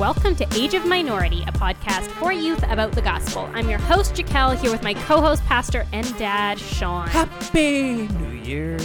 Welcome to Age of Minority, a podcast for youth about the gospel. I'm your host, Jaquelle, here with my co host, pastor, and dad, Sean. Happy New Year.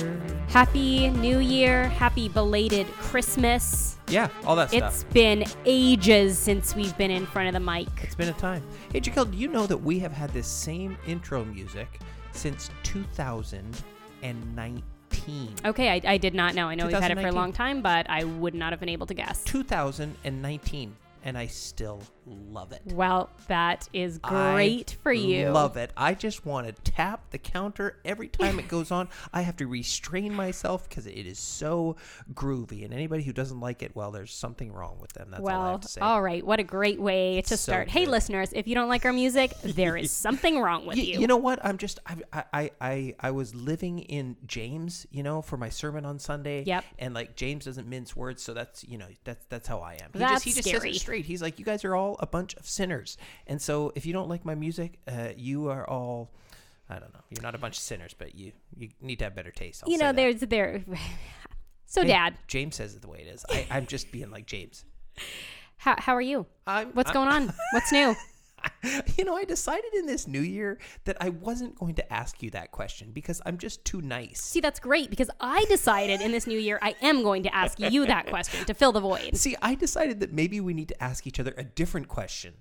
Happy New Year. Happy belated Christmas. Yeah, all that stuff. It's been ages since we've been in front of the mic. It's been a time. Hey, Jaquelle, do you know that we have had this same intro music since 2019? Okay, I, I did not know. I know we've had it for a long time, but I would not have been able to guess. 2019, and I still love it. Well, that is great I for you. Love it. I just want to tap the counter every time it goes on. I have to restrain myself because it is so groovy. And anybody who doesn't like it, well, there's something wrong with them. That's all I have to say. all right. What a great way to So start. Hey, listeners, if you don't like our music, there is something wrong with Y- you. You know what? I'm just I, I I I was living in James, you know, for my sermon on Sunday. Yep. And like James doesn't mince words, so that's you know that's that's how I am. He That's just he just says it straight. He's like, you guys are all a bunch of sinners, and so if you don't like my music, uh, you are all. I don't know. You're not a bunch of sinners, but you you need to have better taste. I'll you know, that. there's there. So, Hey, Dad, James says it the way it is. I, I'm just being like James. how, how are you? I'm, What's I'm- going on? What's new? you know, I decided in this new year that I wasn't going to ask you that question because I'm just too nice. See, that's great because I decided in this new year I am going to ask you that question to fill the void. See, I decided that maybe we need to ask each other a different question.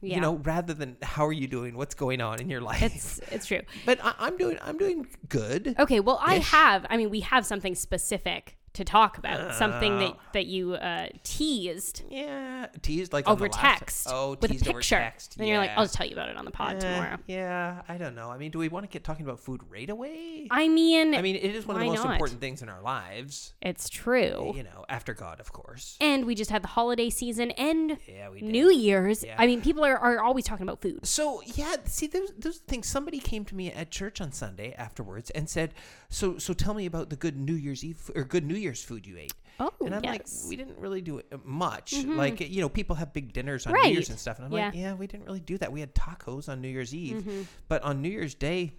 Yeah. You know, rather than how are you doing? What's going on in your life? It's it's true. but I, I'm doing I'm doing good. Okay, well, I have. I mean, we have something specific to talk about. something that Oh. that you uh, teased Yeah, teased like over text. Oh, with a teased picture. over text. And you're like. I'll just tell you about it on the pod Eh, tomorrow. Yeah, I don't know. I mean, do we want to get talking about food right away? I mean, I mean, it is one of the most not? important things in our lives. it's true. You know, after God, of course. And we just had the holiday season and Yeah. New Year's. Yeah. I mean, people are, are always talking about food. So yeah, see, those those things. Somebody came to me at church on Sunday afterwards and said, "So so tell me about the good New Year's Eve or good New Year's food you ate." Oh, and I'm yes. like, we didn't really do it much. Mm-hmm. Like you know, people have big dinners on New Year's and stuff, and I'm like, Yeah. yeah, we didn't really do that. We had tacos on New Year's Eve, mm-hmm. but on New Year's Day,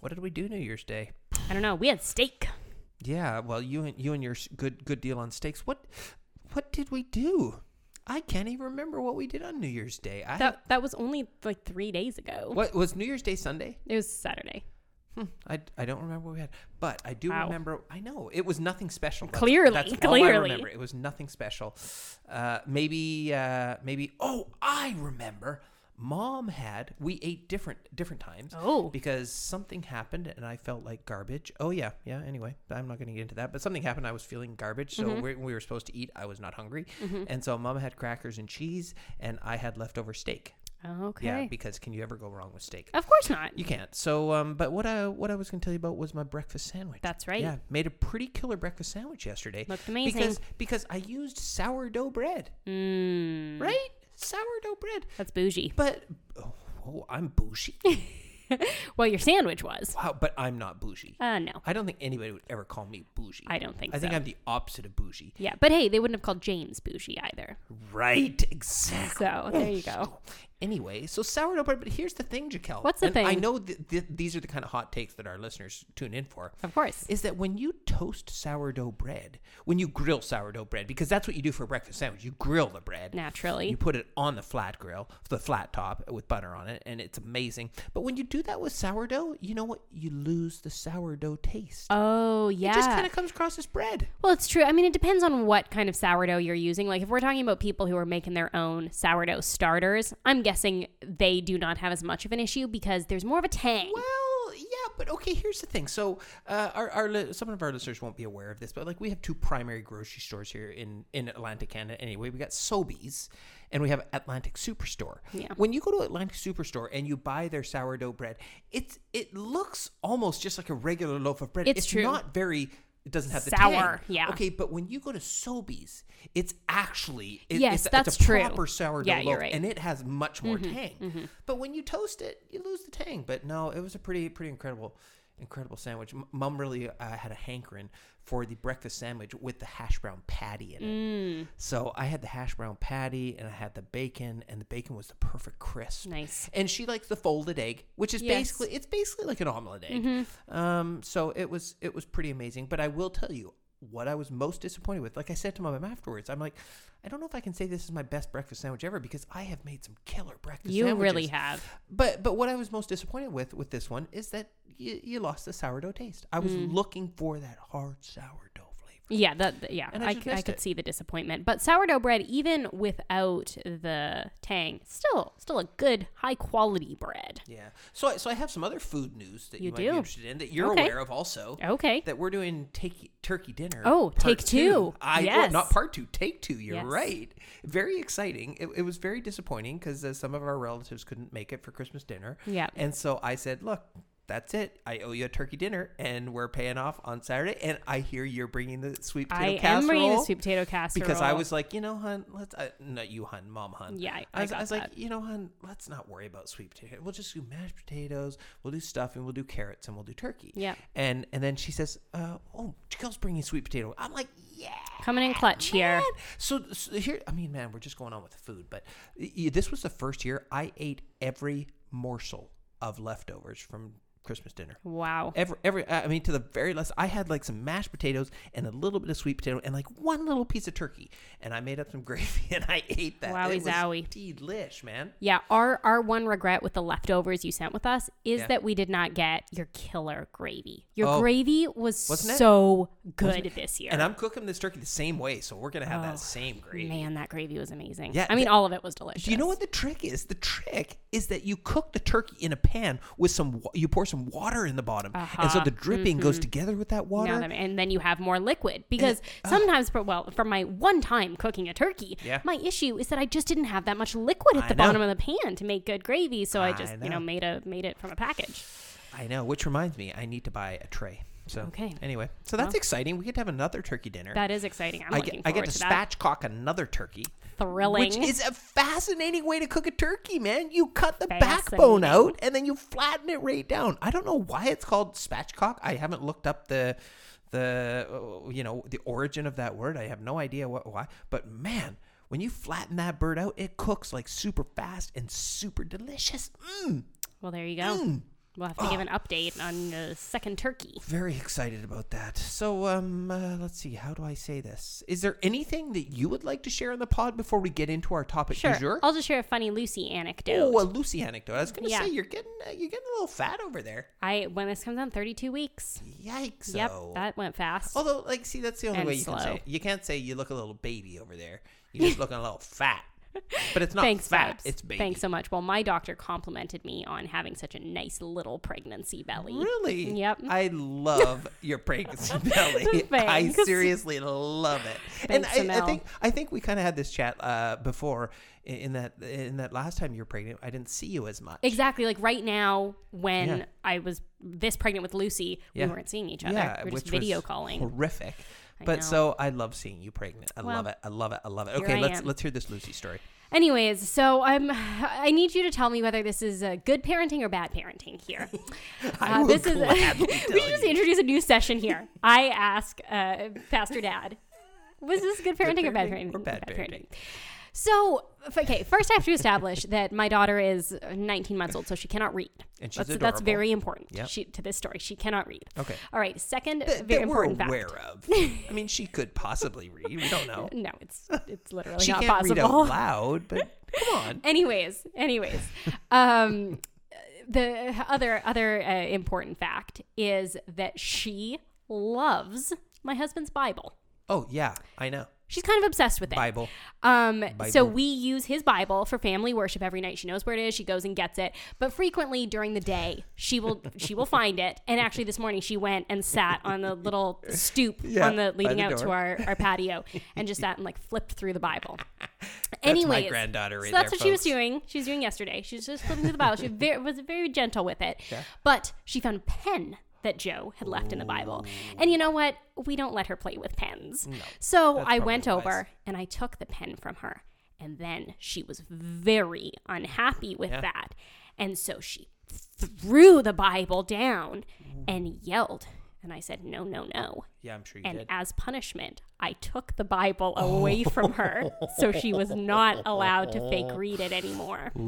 what did we do New Year's Day? I don't know. We had steak. Yeah, well, you and you and your good good deal on steaks. What what did we do? I can't even remember what we did on New Year's Day. I That that was only like three days ago. what was New Year's Day Sunday? It was Saturday. Hmm, I, I don't remember what we had, but I do Wow. remember. I know it was nothing special. That's- Clearly, that's all clearly. I remember. It was nothing special. Uh, maybe uh, maybe. Oh, I remember. Mom had we ate different different times. Oh. because something happened and I felt like garbage. Oh yeah, yeah. Anyway, I'm not going to get into that. But something happened. I was feeling garbage. So Mm-hmm. we we were supposed to eat. I was not hungry, and so Mom had crackers and cheese, and I had leftover steak. Okay. Yeah, because can you ever go wrong with steak? of course not. You can't. So, um, but what I what I was going to tell you about was my breakfast sandwich. That's right. Yeah, made a pretty killer breakfast sandwich yesterday. Looked amazing. because because I used sourdough bread, Mm, right? Sourdough bread. that's bougie. But oh, oh, I'm bougie. Well, your sandwich was. wow, but I'm not bougie. Uh, no, I don't think anybody would ever call me bougie. I don't think I think I'm the opposite of bougie. Yeah, but hey, they wouldn't have called James bougie either. Right, exactly. So there you go. Anyway, so sourdough bread. But here's the thing, Jaquelle. What's the and I know th- th- these are the kind of hot takes that our listeners tune in for. Of course. is that when you toast sourdough bread, when you grill sourdough bread, because that's what you do for a breakfast sandwich, you grill the bread. Naturally. You put it on the flat grill, the flat top with butter on it, and it's amazing. But when you do that with sourdough, you know what? You lose the sourdough taste. Oh yeah. It just kind of comes across as bread. Well, it's true. I mean, it depends on what kind of sourdough you're using. Like, if we're talking about people who are making their own sourdough starters, I'm guessing they do not have as much of an issue because there's more of a tang. Well, yeah, but okay. Here's the thing. So, uh, our, our some of our listeners won't be aware of this, but like we have two primary grocery stores here in in Atlantic Canada. Anyway, we got Sobeys and we have Atlantic Superstore. Yeah. When you go to Atlantic Superstore and you buy their sourdough bread, it's it looks almost just like a regular loaf of bread. It's true. not very. It doesn't have the Sour, tang. yeah. Okay, but when you go to Sobeys, it's actually it, Yes, it's, that's it's a true. proper sourdough Yeah, loaf, right. and it has much more mm-hmm, tang. Mm-hmm. But when you toast it, you lose the tang. But no, it was a pretty pretty incredible incredible sandwich. M- Mom really uh, had a hankering for the breakfast sandwich with the hash brown patty in it. So I had the hash brown patty and I had the bacon, and the bacon was the perfect crisp. Nice. And she likes the folded egg, which is Yes. basically it's basically like an omelet egg. Um, so it was it was pretty amazing. But I will tell you, what I was most disappointed with. Like I said to my mom afterwards, I'm like, I don't know if I can say this is my best breakfast sandwich ever because I have made some killer breakfast You sandwiches. really have. But but what I was most disappointed with with this one is that you, you lost the sourdough taste. I was Mm. looking for that hard sourdough. Yeah, that yeah, And I I, I could it. see the disappointment. But sourdough bread, even without the tang, still still a good high quality bread. Yeah. So I, so I have some other food news that you, You might be interested in that you're Okay. aware of also. Okay. That we're doing take, turkey dinner. Oh, take two. I Yes. well, not part two, take two. You're Yes. right. Very exciting. It, it was very disappointing because uh, some of our relatives couldn't make it for Christmas dinner. Yeah. And so I said, look, that's it. I owe you a turkey dinner, and we're paying off on Saturday. And I hear you're bringing the sweet potato I casserole. am bringing the sweet potato casserole because I was like, you know, hun, let's uh, not you, hun, mom, hun. Yeah, I- I I was, I was like, you know, hun, let's not worry about sweet potato. We'll just do mashed potatoes. We'll do stuffing. We'll do carrots, and we'll do turkey. Yeah. And and then she says, uh, oh, Jill's bringing sweet potato. I'm like, yeah. coming in clutch here. So, so here, I mean, man, we're just going on with the food, but this was the first year I ate every morsel of leftovers from Christmas dinner. Wow. Every, every, I mean, to the very last, I had like some mashed potatoes and a little bit of sweet potato and like one little piece of turkey, and I made up some gravy and I ate that. Wowie it was zowie. delish, man. Yeah, our our one regret with the leftovers you sent with us is Yeah. that we did not get your killer gravy. Your Oh. gravy was so good this year. And I'm cooking this turkey the same way, so we're gonna have Oh, that same gravy. Man, that gravy was amazing. Yeah, I mean, all of it was delicious. Do you know what the trick is? The trick is that you cook the turkey in a pan with some. You pour some water in the bottom, and so Uh-huh. the dripping goes together with that water. That- and then you have more liquid because sometimes, for, well, for my one time cooking a turkey, Yeah. my issue is that I just didn't have that much liquid at I the know. bottom of the pan to make good gravy. So I I just, you know. know, made a made it from a package. I know. Which reminds me, I need to buy a tray. So Okay. Anyway, so that's exciting. We get to have another turkey dinner. That is exciting. I'm I get, I get to, to spatchcock another turkey. Thrilling. Which is a fascinating way to cook a turkey, man. You cut the backbone out and then you flatten it right down. I don't know why it's called spatchcock. I haven't looked up the the uh, you know the origin of that word. I have no idea what why. But man, when you flatten that bird out, it cooks like super fast and super delicious. Mm. well, there you go. We'll have to Oh. give an update on the second turkey. Very excited about that. So, um, uh, let's see. How do I say this? Is there anything that you would like to share in the pod before we get into our topic Sure. du jour? I'll just share a funny Lucy anecdote. Oh, a Lucy anecdote. I was gonna Yeah. say you're getting uh, you're getting a little fat over there. I when this comes on 32 weeks. Yikes! Yep, oh. that went fast. Although, like, see, that's the only And way you can say it. You can't say you look a little baby over there. You're just looking a little fat. But it's not Thanks, fat. It's baby. Thanks so much. Well, my doctor complimented me on having such a nice little pregnancy belly. Really? Yep. I love your pregnancy belly. Thanks. I seriously love it. and I, I think I think we kind of had this chat uh, before in, that in that last time you were pregnant. I didn't see you as much. Exactly. Like right now, when Yeah. I was this pregnant with Lucy, Yeah. we weren't seeing each other. Yeah, we were just video calling. Horrific. I But know. so I love seeing you pregnant. I Well, love it. I love it. I love it. Okay, let's am. let's hear this Lucy story. Anyways, so I'm. I need you to tell me whether this is uh, good parenting or bad parenting here. Uh, this is. gladly we should just introduce a new session here. I ask uh, Pastor Dad, was this good parenting, or bad parenting parenting? or bad parenting? So, okay, first I have to establish that my daughter is 19 months old, so she cannot read. And she's that's, that's very important Yep. she, to this story. She cannot read. Okay. All right. Second, That, very that we're important fact. aware of. I mean, she could possibly read. We don't know. No, it's it's literally She not can't possible. read out loud, but come on. anyways, anyways, um, the other other uh, important fact is that she loves my husband's Bible. Oh yeah, I know. She's kind of obsessed with it. Bible. Um, so we use his Bible for family worship every night. She knows where it is. She goes and gets it. But frequently during the day, she will she will find it. And actually, this morning she went and sat on the little stoop Yeah, on the leading the out to our, our patio and just sat and like flipped through the Bible. my Anyways, granddaughter so that's there, what she was doing. She was doing yesterday. She was just flipping through the Bible. She was very, was very gentle with it. Yeah. But she found a pen that Joe had left in the Bible. And you know what? We don't let her play with pens. so I went wise. over and I took the pen from her. And then she was very unhappy with Yeah. that. And so she threw the Bible down and yelled. And I said, no, no, no. Yeah, I'm sure you And did. as punishment, I took the Bible away from her so she was not allowed to fake read it anymore.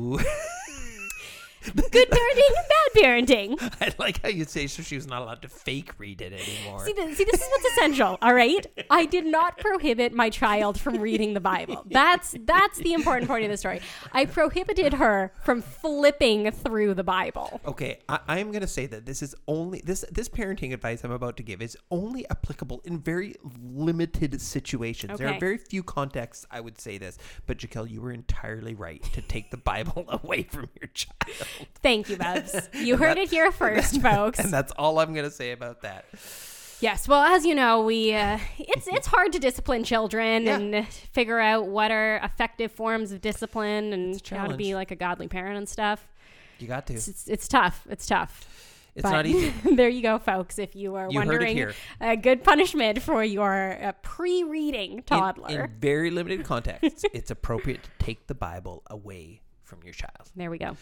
Good parenting and bad parenting. I like how you say so she was not allowed to fake read it anymore. See, this, see, this is what's essential. All right, I did not prohibit my child from reading the Bible. That's that's the important part of the story. I prohibited her from flipping through the Bible. Okay, I, am going to say that this is only this this parenting advice I'm about to give is only applicable in very limited situations. There are very few contexts I would say this, but Jaquelle, you were entirely right to take the Bible away from your child, Thank you, Bubs. You heard it here first, folks. and that's all I'm going to say about that. Yes, well, as you know, we uh, it's it's hard to discipline children Yeah. and figure out what are effective forms of discipline and how to be like a godly parent and stuff. You got to. It's it's, it's tough. It's tough. It's But not easy. there you go, folks. If you are You wondering, a good punishment for your uh, pre-reading toddler. In, very limited contexts, it's appropriate to take the Bible away from your child. there we go.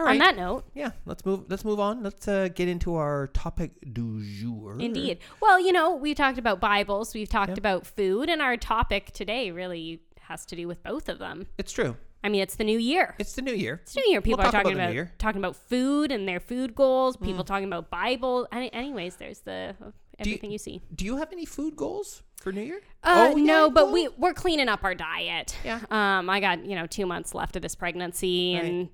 All On that note, yeah, let's move. Let's move on. Let's uh, get into our topic du jour. indeed. Well, you know, we talked about Bibles, we've talked Yeah. about food, and our topic today really has to do with both of them. It's true. I mean, it's the new year. It's the new year. It's New Year. People We'll are talk talking about about. Mm. talking about food and their food goals. People talking about Bible. Any, anyways, there's the everything you, you, see. Do you have any food goals for New Year? Uh, Oh, no, yeah, but we we're cleaning up our diet. Yeah. Um, I got you know two months left of this pregnancy Right. and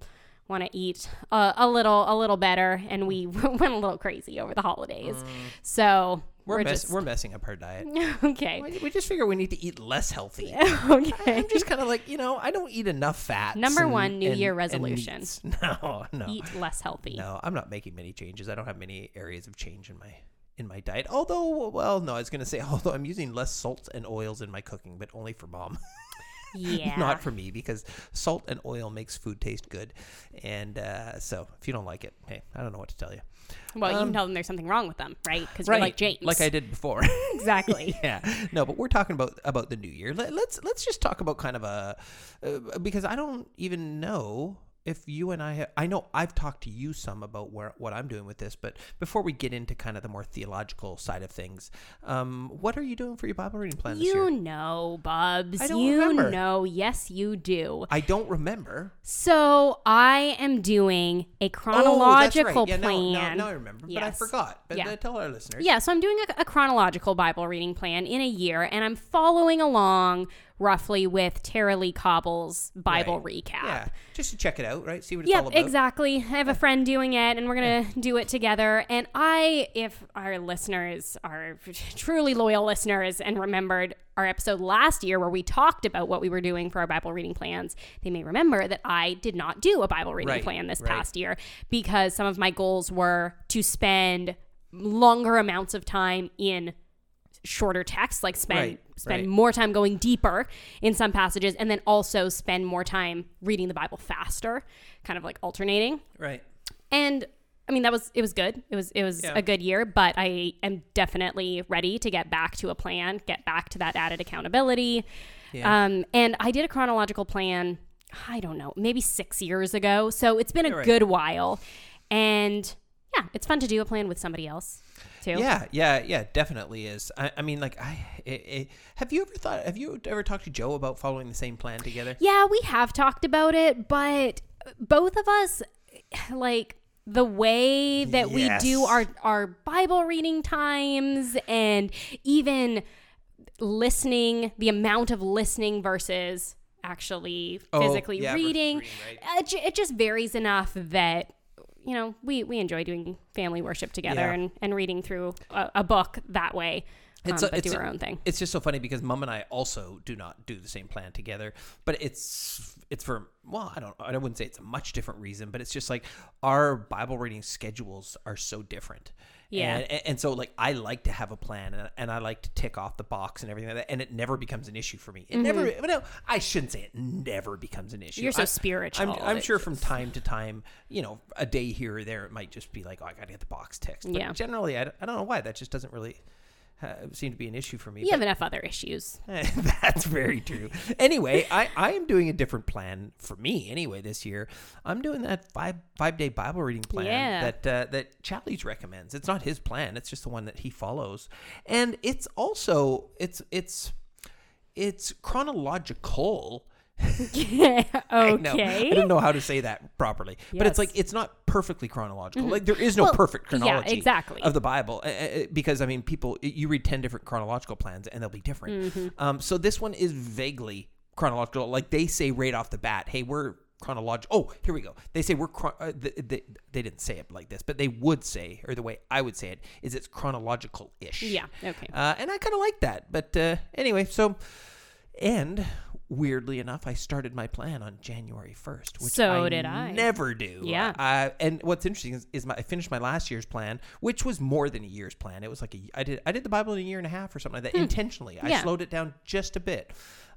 want to eat uh, a little a little better. And we went a little crazy over the holidays, so Mm. We're we're, mess- just we're messing up her diet. okay. We- just figure we need to eat less healthy. okay. I'm just kind of like you know I don't eat enough fat. Number one New Year resolution. No, no, Eat less healthy. no. I'm not making many changes. I don't have many areas of change in my in my diet. Although, well, no, I was gonna say although I'm using less salt and oils in my cooking, but only for mom. Yeah. not for me because salt and oil makes food taste good and uh, so if you don't like it hey i don't know what to tell you well, you um, can tell them there's something wrong with them, right? Because you're like James. like i did before exactly. yeah no but we're talking about about the new year Let, let's let's just talk about kind of a uh, because i don't even know if you and I, ha- I know I've talked to you some about where what I'm doing with this, but before we get into kind of the more theological side of things, um, what are you doing for your Bible reading plan this You know, Bubs. I don't you remember. know. Yes, you do. I don't remember. So I am doing a chronological Oh, right. Yeah, now- plan. Now, now I remember, but I forgot. But Yeah. tell our listeners. Yeah, so I'm doing a, a chronological Bible reading plan in a year, and I'm following along roughly with Tara-Leigh Cobble's Bible Right. recap. Yeah, just to check it out, right? See what it's all Yep, about. exactly. I have a friend doing it, and we're gonna do it together. And I, if our listeners are truly loyal listeners and remembered our episode last year where we talked about what we were doing for our Bible reading plans, they may remember that I did not do a Bible reading Right, plan this right. past year because some of my goals were to spend longer amounts of time in shorter text like spend Right, spend right. more time going deeper in some passages and then also spend more time reading the bible faster kind of like alternating Right. and i mean that was it was good it was it was Yeah. a good year but i am definitely ready to get back to a plan get back to that added accountability Yeah. um and i did a chronological plan i don't know maybe six years ago so it's been a right. good while and yeah it's fun to do a plan with somebody else too Yeah, yeah, yeah, definitely is. I, I mean, like, I, it, it, have you ever thought? Have you ever talked to Joe about following the same plan together? Yeah, we have talked about it, but both of us like the way that we do our our Bible reading times and even listening, the amount of listening versus actually Oh, physically yeah, reading. reading, right. ju- it just varies enough that you know we we enjoy doing family worship together Yeah. and and reading through a, a book that way. It's um, a- but it's do our own thing. It's just so funny because Mom and I also do not do the same plan together, but it's it's for well, I don't I wouldn't say it's a much different reason, but it's just like our Bible reading schedules are so different. Yeah. and, and so like I like to have a plan and, and I like to tick off the box and everything like that, and it never becomes an issue for me. It never, no, I shouldn't say it never becomes an issue. Mm-hmm. You're so I- spiritual. I'm, I'm sure from time to time, you know, a day here or there, it might just be like, oh, I got to get the box ticked. But Yeah. generally, I, I don't know why that just doesn't really uh, seem to be an issue for me. You have enough other issues. That's very true. Anyway, I, I am doing a different plan for me anyway this year. I'm doing that five five day Bible reading plan Yeah. that uh, that Challies recommends. It's not his plan. It's just the one that he follows, and it's also it's it's it's chronological okay. I know. I didn't know how to say that properly. But it's like it's not perfectly chronological. Like there is no Well, perfect yeah, chronology exactly. of the Bible uh, because I mean people you read 10 different chronological plans and they'll be different. Mm-hmm. Um so this one is vaguely chronological. Like they say right off the bat, "Hey, we're chronological." Oh, here we go. They say we're chron- uh, they, they, they didn't say it like this, but they would say or the way I would say it is it's chronological-ish. Yeah. Okay. Uh, and I kind of like that. But uh, anyway, so, and weirdly enough, I started my plan on January 1st, which So I did I. never do. Yeah. Uh, and what's interesting is, is my, I finished my last year's plan, which was more than a year's plan. It was like a, I did, I did the Bible in a year and a half or something like that intentionally. I Hmm. Yeah. slowed it down just a bit.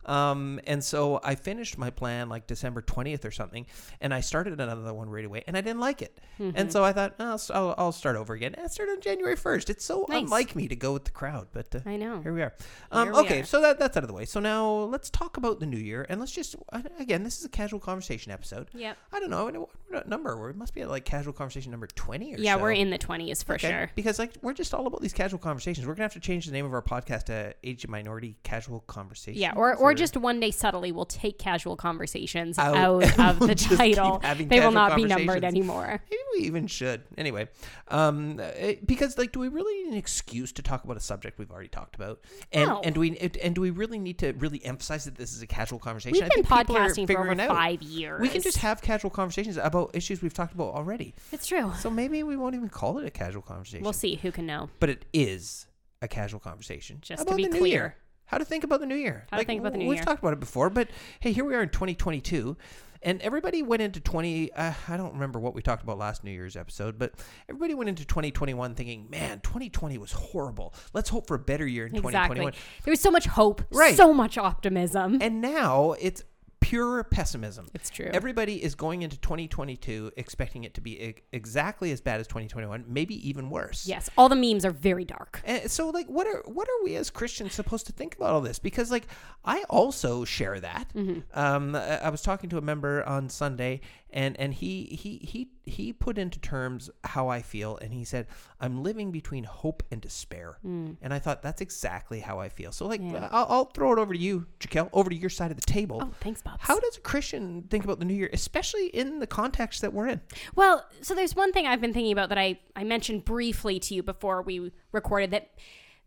Um, and so I finished my plan like December 20th or something, and I started another one right away, and I didn't like it. Mm-hmm. And so I thought, oh, I'll, I'll, I'll start over again. And I started on January 1st. It's so Nice. unlike me to go with the crowd, but uh, I know. here we are. Um, we okay, are. so that, that's out of the way. So now let's talk about the new year, and let's just uh, again, this is a casual conversation episode. Yeah. I don't know what, number. It must be at like casual conversation number 20 or Yeah, so. we're in the twenties for Okay, sure. Because like we're just all about these casual conversations. We're gonna have to change the name of our podcast to Age of Minority Casual Conversation. Yeah, or, or just one day subtly we'll take casual conversations Out, out, of we'll the title. They will not be numbered anymore. Maybe we even should. Anyway, um, uh, because like, do we really need an excuse to talk about a subject we've already talked about? And No. and do we and do we really need to really emphasize that this is a casual conversation? We've been podcasting for over out. five years. We can just have casual conversations about issues we've talked about already. It's true. So maybe we won't even call it a casual conversation. We'll see who can know. But it is a casual conversation. Just to be clear. year. How to think about the new year. How to think about the new we've year. talked about it before, but hey, here we are in 2022. And everybody went into 20. Uh, I don't remember what we talked about last New Year's episode, but everybody went into 2021 thinking, man, 2020 was horrible. Let's hope for a better year in Exactly. 2021. There was so much hope, Right. so much optimism. And now it's pure pessimism. It's true. Everybody is going into 2022 expecting it to be e- exactly as bad as 2021, maybe even worse. yes, all the memes are very dark. And so like what are what are we as Christians supposed to think about all this? Because like I also share that. Mm-hmm. Um I I was talking to a member on Sunday and and he he he he put into terms how I feel and he said I'm living between hope and despair. And I thought that's exactly how I feel. So like Mm. Yeah. I'll, I'll throw it over to you, Jaquelle, over to your side of the table. Oh, thanks, Bob. How does a Christian think about the new year, especially in the context that we're in? Well, so there's one thing I've been thinking about that I, I mentioned briefly to you before we recorded that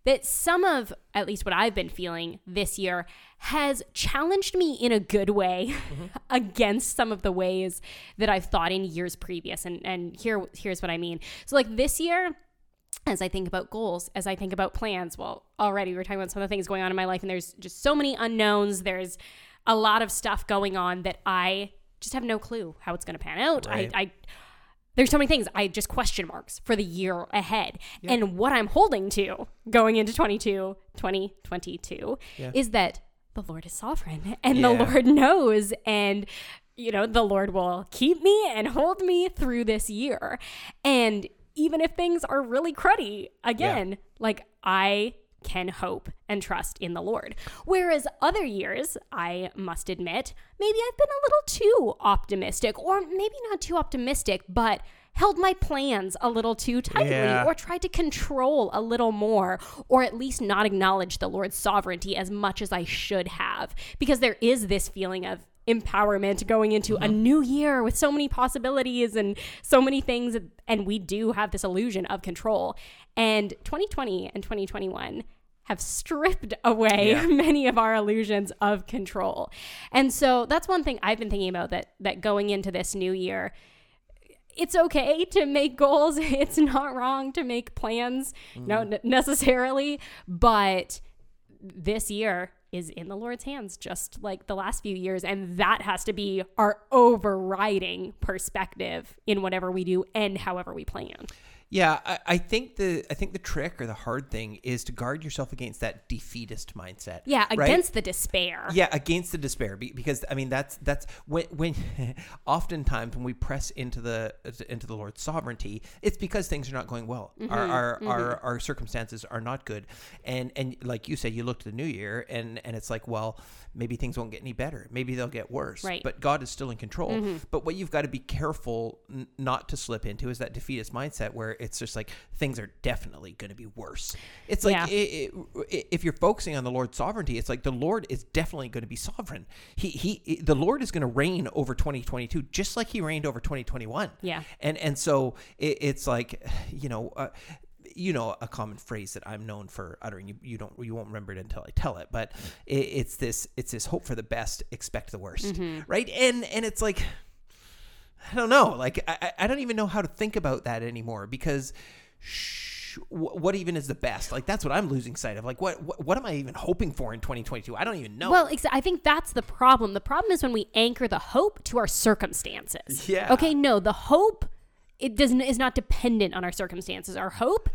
that some of at least what I've been feeling this year has challenged me in a good way mm-hmm. against some of the ways that I've thought in years previous. And and here here's what I mean. So like this year as I think about goals, as I think about plans, well, already we're talking about some of the things going on in my life, and there's just so many unknowns. There's a lot of stuff going on that I just have no clue how it's going to pan out. Right. I, I there's so many things I just question marks for the year ahead. And what I'm holding to going into 22, 2022 Yeah. is that the Lord is sovereign and Yeah. the Lord knows and you know the Lord will keep me and hold me through this year. And even if things are really cruddy, again, like I can hope and trust in the Lord. Whereas other years, I must admit, maybe I've been a little too optimistic, or maybe not too optimistic, but held my plans a little too tightly, Yeah. or tried to control a little more, or at least not acknowledge the Lord's sovereignty as much as I should have. Because there is this feeling of empowerment going into a uh-huh. new year with so many possibilities and so many things and we do have this illusion of control. And 2020 and 2021 have stripped away Yeah. many of our illusions of control. And so that's one thing i've been thinking about that that going into this new year it's okay to make goals. It's not wrong to make plans. Mm. N- necessarily but this year is in the Lord's hands, just like the last few years. And that has to be our overriding perspective in whatever we do and however we plan. Yeah, I, I think the I think the trick or the hard thing is to guard yourself against that defeatist mindset. Yeah, right? against the despair. Yeah, against the despair, because I mean that's that's when when oftentimes when we press into the into the Lord's sovereignty, it's because things are not going well. Mm-hmm, Our our, our our circumstances are not good, and and like you said, you look to the new year, and and it's like, well, maybe things won't get any better, maybe they'll get worse. Right. Mm-hmm. But God is still in control. But what you've got to be careful n- not to slip into is that defeatist mindset, where it's just like things are definitely going to be worse. It's like Yeah. i i if you're focusing on the Lord's sovereignty, it's like the Lord is definitely going to be sovereign. He he the Lord is going to reign over 2022 just like he reigned over 2021. Yeah. And and so it, it's like you know, uh, you know a common phrase that I'm known for uttering. You, you don't you won't remember it until I tell it, but it, it's this it's this hope for the best, expect the worst, right? And and it's like I don't know, like I I- don't even know how to think about that anymore because. Sh- what even is the best? Like that's what I'm losing sight of. Like what, what what am I even hoping for in 2022? I don't even know. Well, exa- I think that's the problem. The problem is when we anchor the hope to our circumstances. Yeah. Okay. No, the hope it doesn't is not dependent on our circumstances. Our hope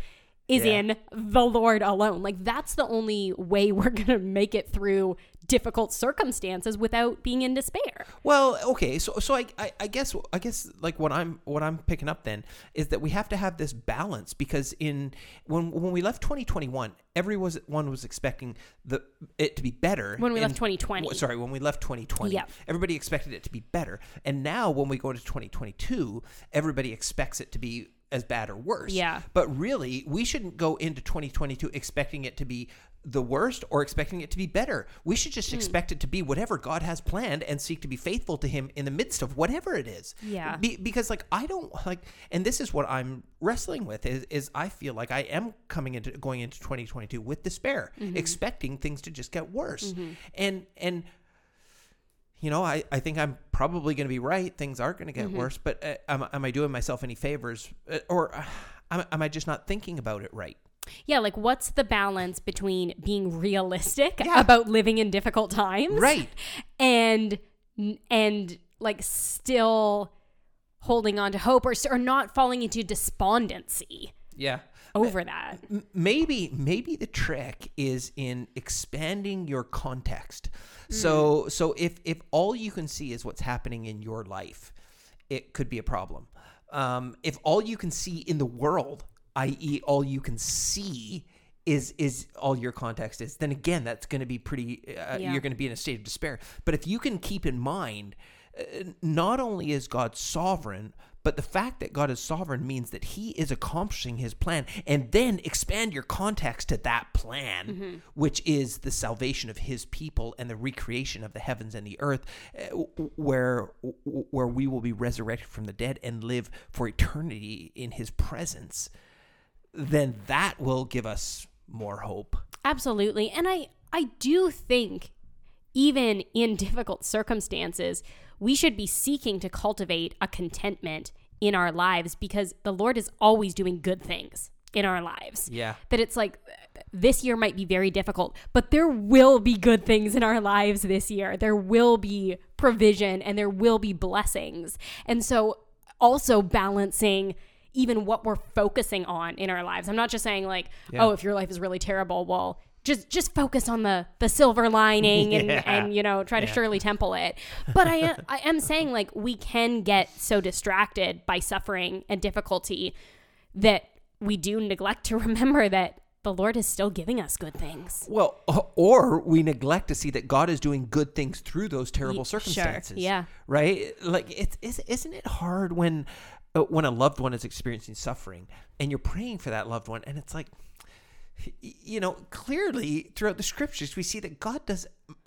is Yeah. in the Lord alone. Like that's the only way we're gonna make it through difficult circumstances without being in despair. Well, okay, so so I, I I guess I guess like what I'm what I'm picking up then is that we have to have this balance because in when when we left 2021, everyone was one was expecting the it to be better. When we left 2020. Sorry, when we left 2020, Yeah. everybody expected it to be better, and now when we go into 2022, everybody expects it to be as bad or worse. Yeah. But really, we shouldn't go into 2022 expecting it to be the worst or expecting it to be better. We should just expect it to be whatever God has planned and seek to be faithful to Him in the midst of whatever it is. Yeah. Be, because like I don't like, and this is what I'm wrestling with is is I feel like I am coming into going into 2022 with despair, Mm-hmm. expecting things to just get worse, and and you know, I, I think I'm probably going to be right. Things are going to get Mm-hmm. worse, but uh, am, am I doing myself any favors, uh, or uh, am, am I just not thinking about it right? Yeah, like what's the balance between being realistic Yeah. about living in difficult times, Right. and and like still holding on to hope or or not falling into despondency Yeah. Over that. Maybe maybe the trick is in expanding your context. So so if if all you can see is what's happening in your life, it could be a problem. Um, if all you can see in the world, i.e., all you can see is is all your context is, then again, that's going to be pretty. Uh, Yeah. You're going to be in a state of despair. But if you can keep in mind, uh, not only is God sovereign, but the fact that God is sovereign means that He is accomplishing His plan, and then expand your context to that plan, which is the salvation of His people and the recreation of the heavens and the earth, uh, where where we will be resurrected from the dead and live for eternity in His presence. Then that will give us more hope. Absolutely. And I I do think even in difficult circumstances, we should be seeking to cultivate a contentment in our lives because the Lord is always doing good things in our lives. Yeah. That it's like this year might be very difficult, but there will be good things in our lives this year. There will be provision and there will be blessings. And so also balancing even what we're focusing on in our lives. I'm not just saying like, Yeah. oh, if your life is really terrible, well, just just focus on the the silver lining and Yeah. and you know try to Yeah. Shirley Temple it. But I am, I am saying like we can get so distracted by suffering and difficulty that we do neglect to remember that the Lord is still giving us good things. Well, or we neglect to see that God is doing good things through those terrible Ye- sure, circumstances. yeah. right. Like it's is, isn't it hard when uh, when a loved one is experiencing suffering and you're praying for that loved one, and it's like, you know, clearly throughout the scriptures we see that God does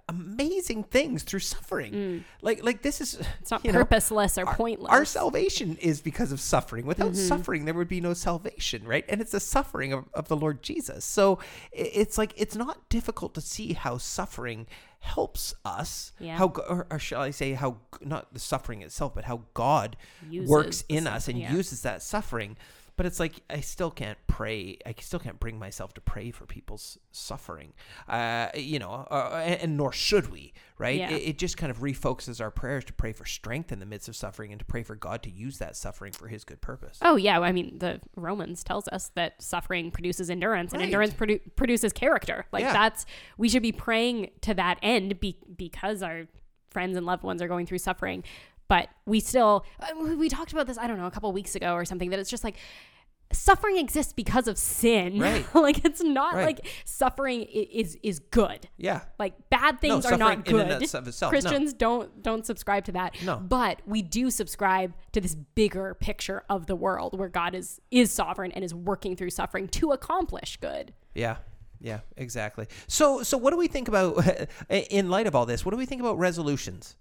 amazing things through suffering. Like like this is Mm. It's not you know, purposeless or pointless. Our salvation is because of suffering. Without Mm-hmm. suffering, there would be no salvation, right? And it's the suffering of, of the Lord Jesus. So it's like it's not difficult to see how suffering helps us. Yeah. How, or, or shall I say, how not the suffering itself, but how God Uses works in us and yeah. uses that suffering. But it's like I still can't pray. I still can't bring myself to pray for people's suffering. Uh, you know, uh, and, and nor should we, right? Yeah. It, it just kind of refocuses our prayers to pray for strength in the midst of suffering and to pray for God to use that suffering for His good purpose. Oh yeah, I mean the Romans tells us that suffering produces endurance, and Right. endurance produ- produces character. Like Yeah. that's we should be praying to that end be- because our friends and loved ones are going through suffering. But we still uh, we- talked about this I don't know a couple weeks ago or something that it's just like suffering exists because of sin. Right. like it's not Right. like suffering is is good. Yeah. Like bad things are suffering not good. of itself, no. Christians don't don't subscribe to that. No. But we do subscribe to this bigger picture of the world where God is is sovereign and is working through suffering to accomplish good. Yeah. Yeah, exactly. So so what do we think about in light of all this? What do we think about resolutions?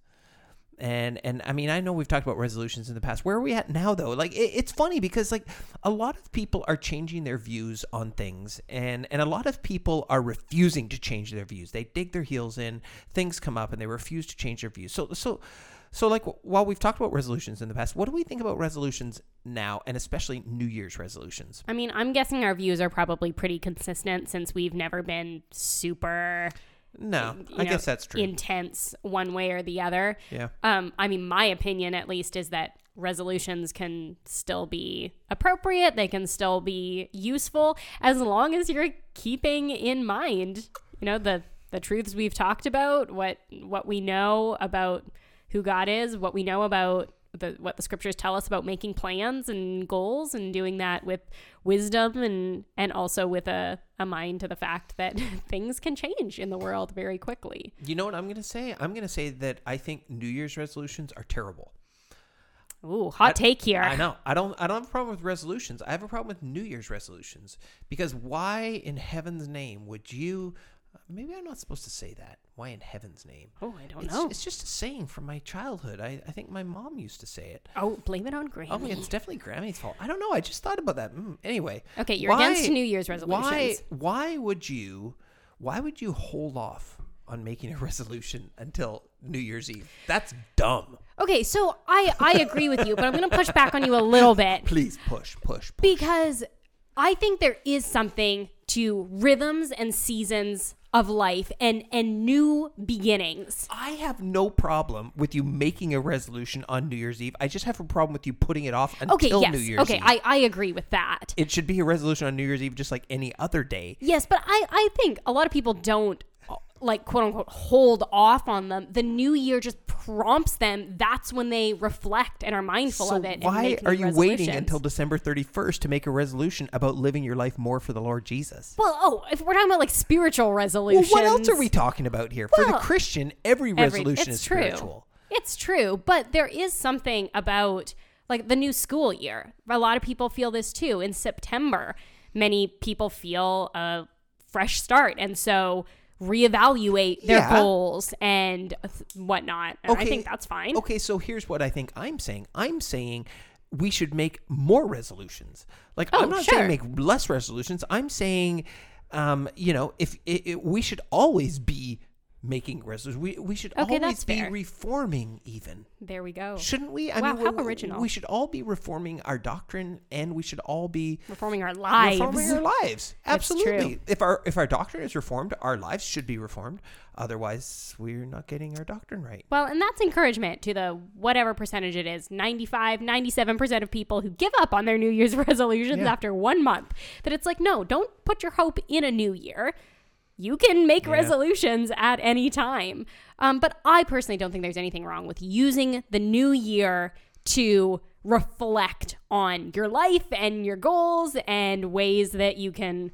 And and I mean, I know we've talked about resolutions in the past. Where are we at now though? Like it, it's funny because like a lot of people are changing their views on things and and a lot of people are refusing to change their views. They dig their heels in, things come up and they refuse to change their views. So so so like while we've talked about resolutions in the past, what do we think about resolutions now and especially New Year's resolutions? I mean, I'm guessing our views are probably pretty consistent since we've never been super No, I know, guess that's true. intense one way or the other. yeah. Um, I mean, my opinion at least is that resolutions can still be appropriate. They can still be useful as long as you're keeping in mind, you know, the the truths we've talked about, what what we know about who God is, what we know about the what the scriptures tell us about making plans and goals and doing that with wisdom and and also with a, a mind to the fact that things can change in the world very quickly. You know what I'm going to say? I'm going to say that I think New Year's resolutions are terrible. Ooh, hot take here. I know. I don't I don't have a problem with resolutions. I have a problem with New Year's resolutions because why in heaven's name would you Maybe I'm not supposed to say that. Why in heaven's name? Oh, I don't It's, know. it's just a saying from my childhood. I, I think my mom used to say it. Oh, blame it on Granny. Oh, it's definitely Grammy's fault. I don't know. I just thought about that. Mm, anyway. Okay, you're against New Year's resolutions. Why? Why would you? Why would you hold off on making a resolution until New Year's Eve? That's dumb. Okay, so I I agree with you, but I'm going to push back on you a little bit Please push, push, push. because I think there is something to rhythms and seasons of life and and new beginnings. I have no problem with you making a resolution on New Year's Eve. I just have a problem with you putting it off until Okay, yes. New Year's okay, Eve. I I agree with that. it should be a resolution on New Year's Eve, just like any other day. Yes, but I I think a lot of people don't like quote unquote hold off on them. The new year just prompts them. That's when they reflect and are mindful So of it. why are you waiting until December 31st to make a resolution about living your life more for the Lord Jesus? Well, oh, if we're talking about like spiritual Well, resolutions, what else are we talking about here? for the Christian, every every- resolution it's is true. spiritual. It's true, but there is something about like the new school year. A lot of people feel this too. In September, many people feel a fresh start, and so reevaluate their Yeah. goals and whatnot. And I think that's fine. Okay, so here's what I think I'm saying. I'm saying we should make more resolutions. Like Oh, I'm not sure. saying make less resolutions. I'm saying, um, you know, if it, it, we should always be making resolutions, we we should Okay, always be fair. reforming. Even There we go. shouldn't we? I Wow, mean, how we- original. We should all be reforming our doctrine, and we should all be Reforming our lives. reforming our lives. Absolutely. If our if our doctrine is reformed, our lives should be reformed. Otherwise, we're not getting our doctrine right. Well, and that's encouragement to the whatever percentage it is 95, 97% of people who give up on their New Year's resolutions Yeah. after one month. That it's like, no, don't put your hope in a new year. You can make Yeah. resolutions at any time. Um, but I personally don't think there's anything wrong with using the new year to reflect on your life and your goals and ways that you can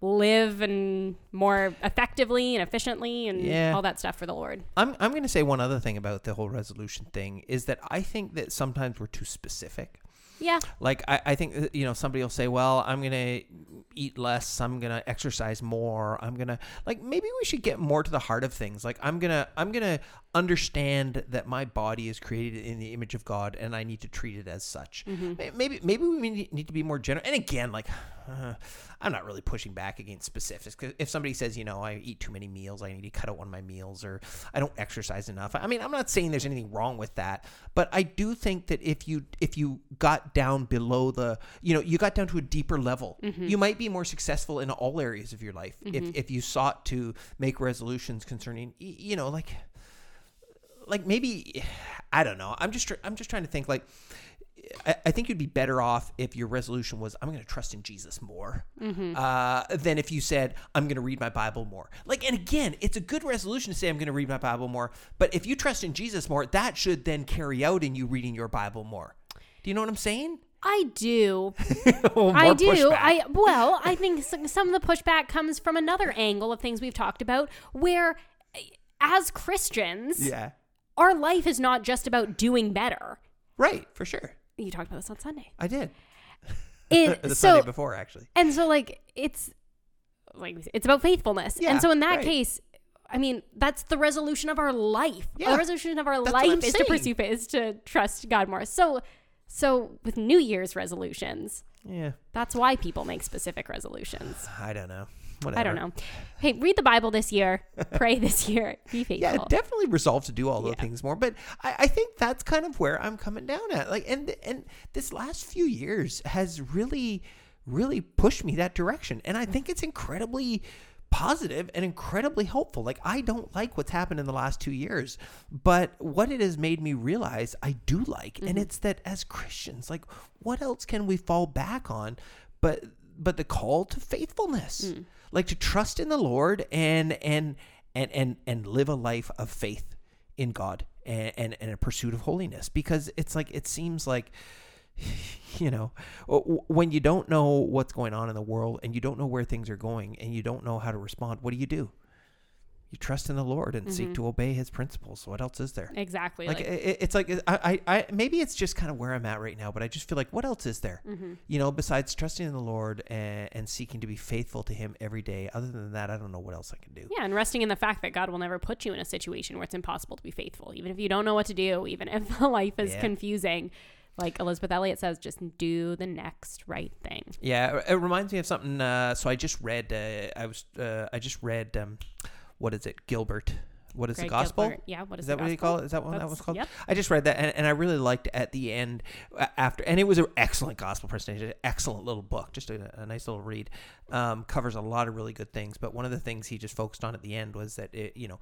live and more effectively and efficiently and Yeah. all that stuff for the Lord. I'm I'm going to say one other thing about the whole resolution thing is that I think that sometimes we're too specific. Yeah. Like I, I think that, you know somebody will say, well, I'm gonna eat less, I'm gonna exercise more, I'm gonna like maybe we should get more to the heart of things. Like I'm gonna I'm gonna understand that my body is created in the image of God and I need to treat it as such. Mm-hmm. May- Maybe maybe we need to be more general. And again, like uh, I'm not really pushing back against specifics. 'cause if somebody says, you know, I eat too many meals, I need to cut out one of my meals, or I don't exercise enough. I mean, I'm not saying there's anything wrong with that, but I do think that if you if you got down below the, you know, you got down to a deeper level, mm-hmm. you might be more successful in all areas of your life if mm-hmm. if you sought to make resolutions concerning, you know, like like maybe I don't know. I'm just I'm just trying to think like I, I think you'd be better off if your resolution was I'm going to trust in Jesus more uh, than if you said I'm going to read my Bible more. Like and again, it's a good resolution to say I'm going to read my Bible more, but if you trust in Jesus more, that should then carry out in you reading your Bible more. Do you know what I'm saying? I do. Well, I do. pushback. I well, I think some of the pushback comes from another angle of things we've talked about where eh, as Christians, yeah. Our life is not just about doing better. Right, for sure. You talked about this on Sunday. I did. It, the so Sunday before, actually. and so like it's like it's about faithfulness. Yeah, and so in that right. case, I mean, that's the resolution of our life. Yeah. the resolution of our That's what I'm life is to pursue faith, is to trust God more. So so with New Year's resolutions, Yeah. that's why people make specific resolutions. I don't know. Whatever. I don't know. Hey, read the Bible this year. Pray this year. Be faithful. Yeah, definitely resolve to do all those Yeah. things more. But I, I think that's kind of where I'm coming down at. Like, and and this last few years has really, really pushed me that direction, and I think it's incredibly positive and incredibly helpful. Like, I don't like what's happened in the last two years, but what it has made me realize I do like, and mm-hmm. it's that as Christians, like, what else can we fall back on, but but the call to faithfulness, hmm. like to trust in the Lord and and and and and live a life of faith in God and, and, and a pursuit of holiness. Because it's like it seems like you know when you don't know what's going on in the world and you don't know where things are going and you don't know how to respond what do you do you trust in the lord and seek to obey his principles what else is there exactly. like Like, it, it's like I, I I maybe it's just kind of where I'm at right now, but I just feel like what else is there? Mm-hmm. You know, besides trusting in the Lord and, and seeking to be faithful to Him every day. Other than that, I don't know what else I can do. yeah, and resting in the fact that God will never put you in a situation where it's impossible to be faithful, even if you don't know what to do, even if life is Yeah. confusing. Like Elisabeth Elliot says, just do the next right thing. Yeah, it- it reminds me of something. Uh, so I just read. Uh, I was. Uh, I just read. Um, what is it? Gilbert. What is Greg the gospel? Gilbert. Yeah, what is, Is that what you call it? Is that what that was called? Yep. I just read that, and, and I really liked at the end after, and it was an excellent gospel presentation, excellent little book, just a, a nice little read. Um, covers a lot of really good things, but one of the things he just focused on at the end was that it, you know,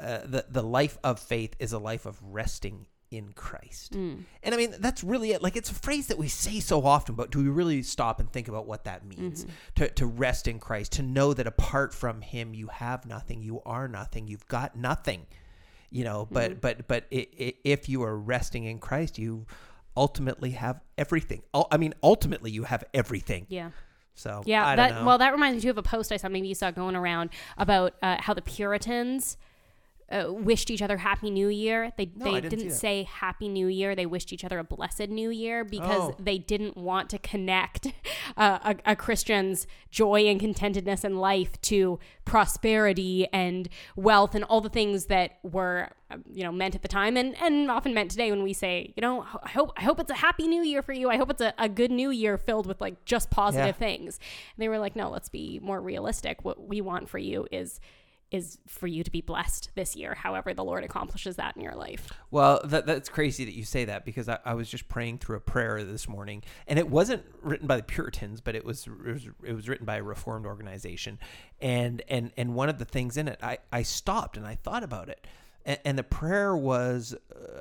uh, the the life of faith is a life of resting in Christ. Mm. And I mean, that's really it. Like, it's a phrase that we say so often, but do we really stop and think about what that means? Mm-hmm. To, to rest in Christ, to know that apart from Him, you have nothing, you are nothing, you've got nothing. You know, but Mm-hmm. but but i i if you are resting in Christ, you ultimately have everything. I mean, ultimately, you have everything. Yeah. So Yeah, I don't that know. well, that reminds me too of a post I saw maybe you saw going around about uh, how the Puritans uh, wished each other Happy New Year. They No, they didn't didn't say Happy New Year. They wished each other a blessed New Year because Oh. they didn't want to connect uh, a, a Christian's joy and contentedness in life to prosperity and wealth and all the things that were uh, you know meant at the time and and often meant today when we say you know I hope I hope it's a happy new year for you. I hope it's a, a good new year filled with like just positive Yeah. things. And they were like, no, let's be more realistic. What we want for you is is for you to be blessed this year, however the Lord accomplishes that in your life. Well, that, that's crazy that you say that because I, I was just praying through a prayer this morning, and it wasn't written by the Puritans, but it was it was, it was written by a Reformed organization, and and and one of the things in it, I I stopped and I thought about it, and, and the prayer was,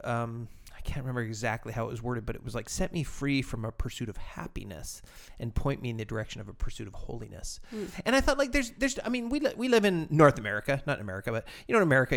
uh, um, can't remember exactly how it was worded, but it was like, "Set me free from a pursuit of happiness, and point me in the direction of a pursuit of holiness." Hmm. And I thought, like, there's there's, I mean, we li- we live in North America, not in America, but you know, in America,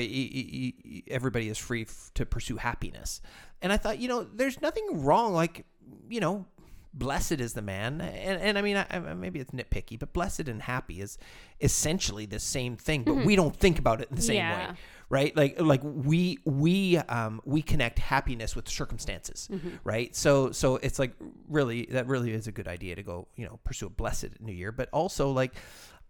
everybody is free f- to pursue happiness. And I thought, you know, there's nothing wrong, like, you know. Blessed is the man, and, and I mean, I, I, maybe it's nitpicky, but blessed and happy is essentially the same thing, but mm-hmm. we don't think about it in the same Yeah. way right like like we we um we connect happiness with circumstances mm-hmm. right so so it's like really that really is a good idea to go you know pursue a blessed new year but also like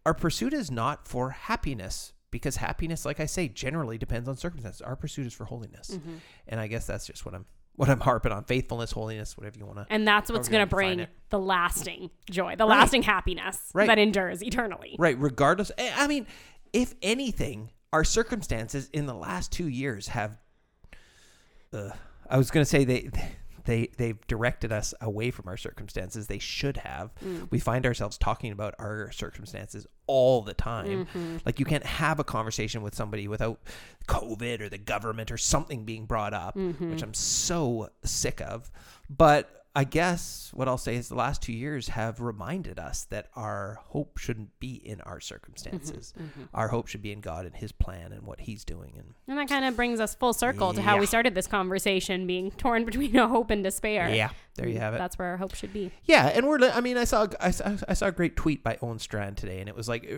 our pursuit is not for happiness because happiness like i say generally depends on circumstances our pursuit is for holiness mm-hmm. and i guess that's just what i'm what i'm harping on faithfulness holiness whatever you want to And that's what's going to bring the lasting joy, the Right. lasting happiness Right. that endures eternally. Right. Regardless, I I mean, if anything, our circumstances in the last two years have. Uh, I was going to say they. They, they've directed us away from our circumstances. They should have. Mm. We find ourselves talking about our circumstances all the time. Mm-hmm. Like, you can't have a conversation with somebody without COVID or the government or something being brought up, mm-hmm. which I'm so sick of. But I guess what I'll say is the last two years have reminded us that our hope shouldn't be in our circumstances. Mm-hmm, mm-hmm. Our hope should be in God and His plan and what He's doing. And And that kind of brings us full circle to how we started this conversation being torn between a hope and despair. Yeah. There you mm, have it. That's where our hope should be. Yeah, and we're. I mean, I saw I saw, I saw a great tweet by Owen Strachan today, and it was like,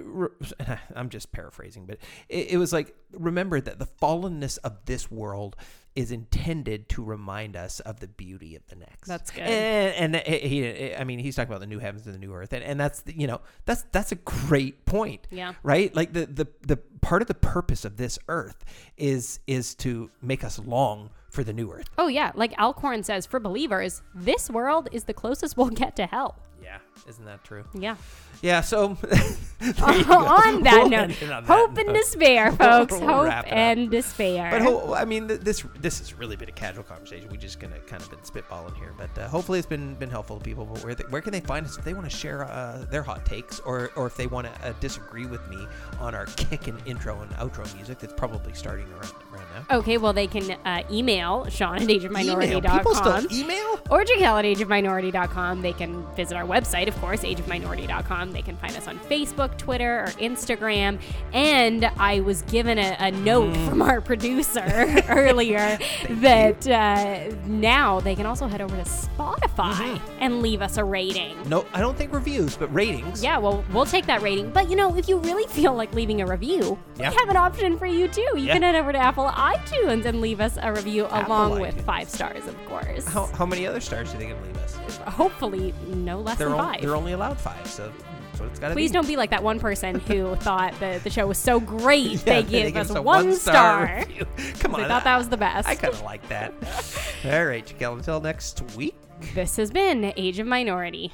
I'm just paraphrasing, but it, it was like, remember that the fallenness of this world is intended to remind us of the beauty of the next. That's good. And, and he, he- I mean, he's talking about the new heavens and the new earth, and, and that's you know that's that's a great point. Yeah. Right. Like the the the part of the purpose of this earth is is to make us long for the new earth. Oh yeah, like Alcorn says, for believers, this world is the closest we'll get to hell. Yeah. Isn't that true? Yeah. Yeah. So on that We'll note, on that hope and note. despair, folks. We'll hope and despair. But ho- I mean, th- this this has really been a casual conversation. We're just gonna kind of been spitballing here, but uh, hopefully it's been been helpful to people. But where they, where can they find us if they want to share uh, their hot takes, or or if they want to uh, disagree with me on our kick and intro and outro music that's probably starting around around now. okay, well, they can uh, email Sean at Email. People still email. or Jaquelle at ageofminority.com. They can visit our website, of course, ageofminority.com. They can find us on Facebook, Twitter, or Instagram. And I was given a, a note Mm. from our producer earlier that uh, now they can also head over to Spotify Mm-hmm. and leave us a rating. No, I don't think reviews, but ratings. Yeah, well, we'll take that rating. But you know, if you really feel like leaving a review, Yeah. we have an option for you too. You Yeah. can head over to Apple iTunes and leave us a review Apple along with five stars, of course. How, how many other stars do they can leave us? Hopefully, no less They're than on- five. they're only allowed five, so that's what it's got to be. Please don't be like that one person who thought the, the show was so great Yeah, they gave us a one star. review. Come on, They thought that was the best. I kind of like that. All right, Jaquelle. Until next week. This has been Age of Minority.